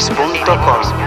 Mix.com.